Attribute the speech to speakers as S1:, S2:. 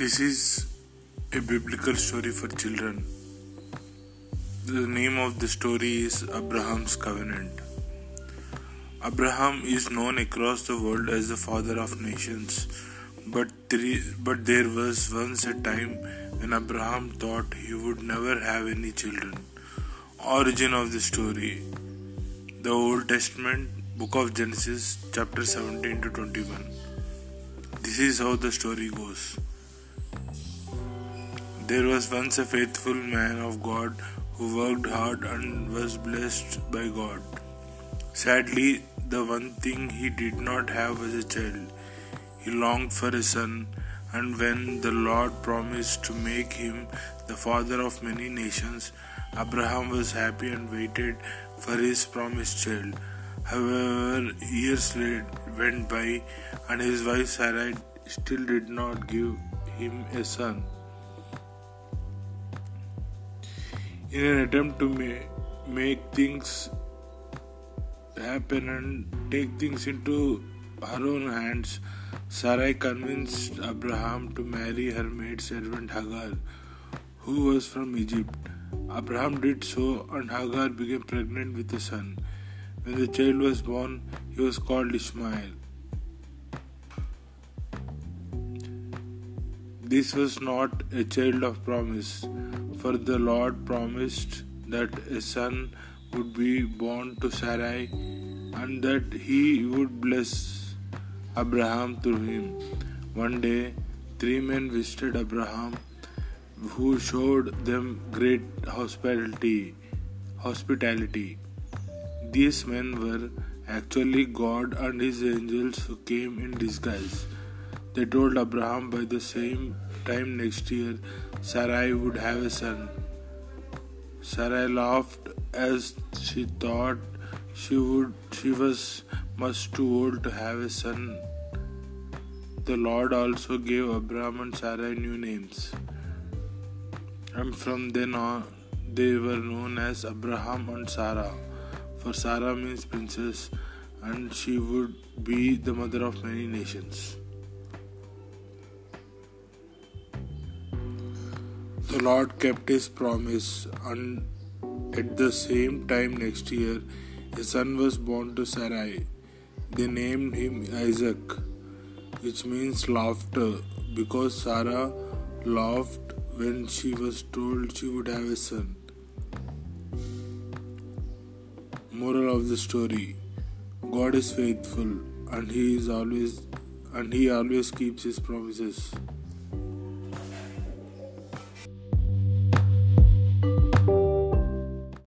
S1: This is a biblical story for children. The name of the story is Abraham's Covenant. Abraham is known across the world as the father of nations, but, three, but there was once a time when Abraham thought he would never have any children. Origin of the story The Old Testament, Book of Genesis, chapter 17 to 21. This is how the story goes. There was once a faithful man of God who worked hard and was blessed by God. Sadly, the one thing he did not have was a child. He longed for a son, and when the Lord promised to make him the father of many nations, Abraham was happy and waited for his promised child. However, years went by, and his wife Sarai still did not give him a son. In an attempt to ma- make things happen and take things into her own hands, Sarai convinced Abraham to marry her maid servant Hagar, who was from Egypt. Abraham did so, and Hagar became pregnant with a son. When the child was born, he was called Ishmael. This was not a child of promise, for the Lord promised that a son would be born to Sarai and that he would bless Abraham through him. One day, three men visited Abraham who showed them great hospitality. Hospitality. These men were actually God and his angels who came in disguise. They told Abraham by the same time next year Sarai would have a son. Sarai laughed as she thought she would she was much too old to have a son. The Lord also gave Abraham and Sarai new names. And from then on they were known as Abraham and Sarah. For Sarah means princess and she would be the mother of many nations. The Lord kept his promise, and at the same time next year, a son was born to Sarai. They named him Isaac, which means laughter, because Sarah laughed when she was told she would have a son. Moral of the story God is faithful and he is always and he always keeps his promises.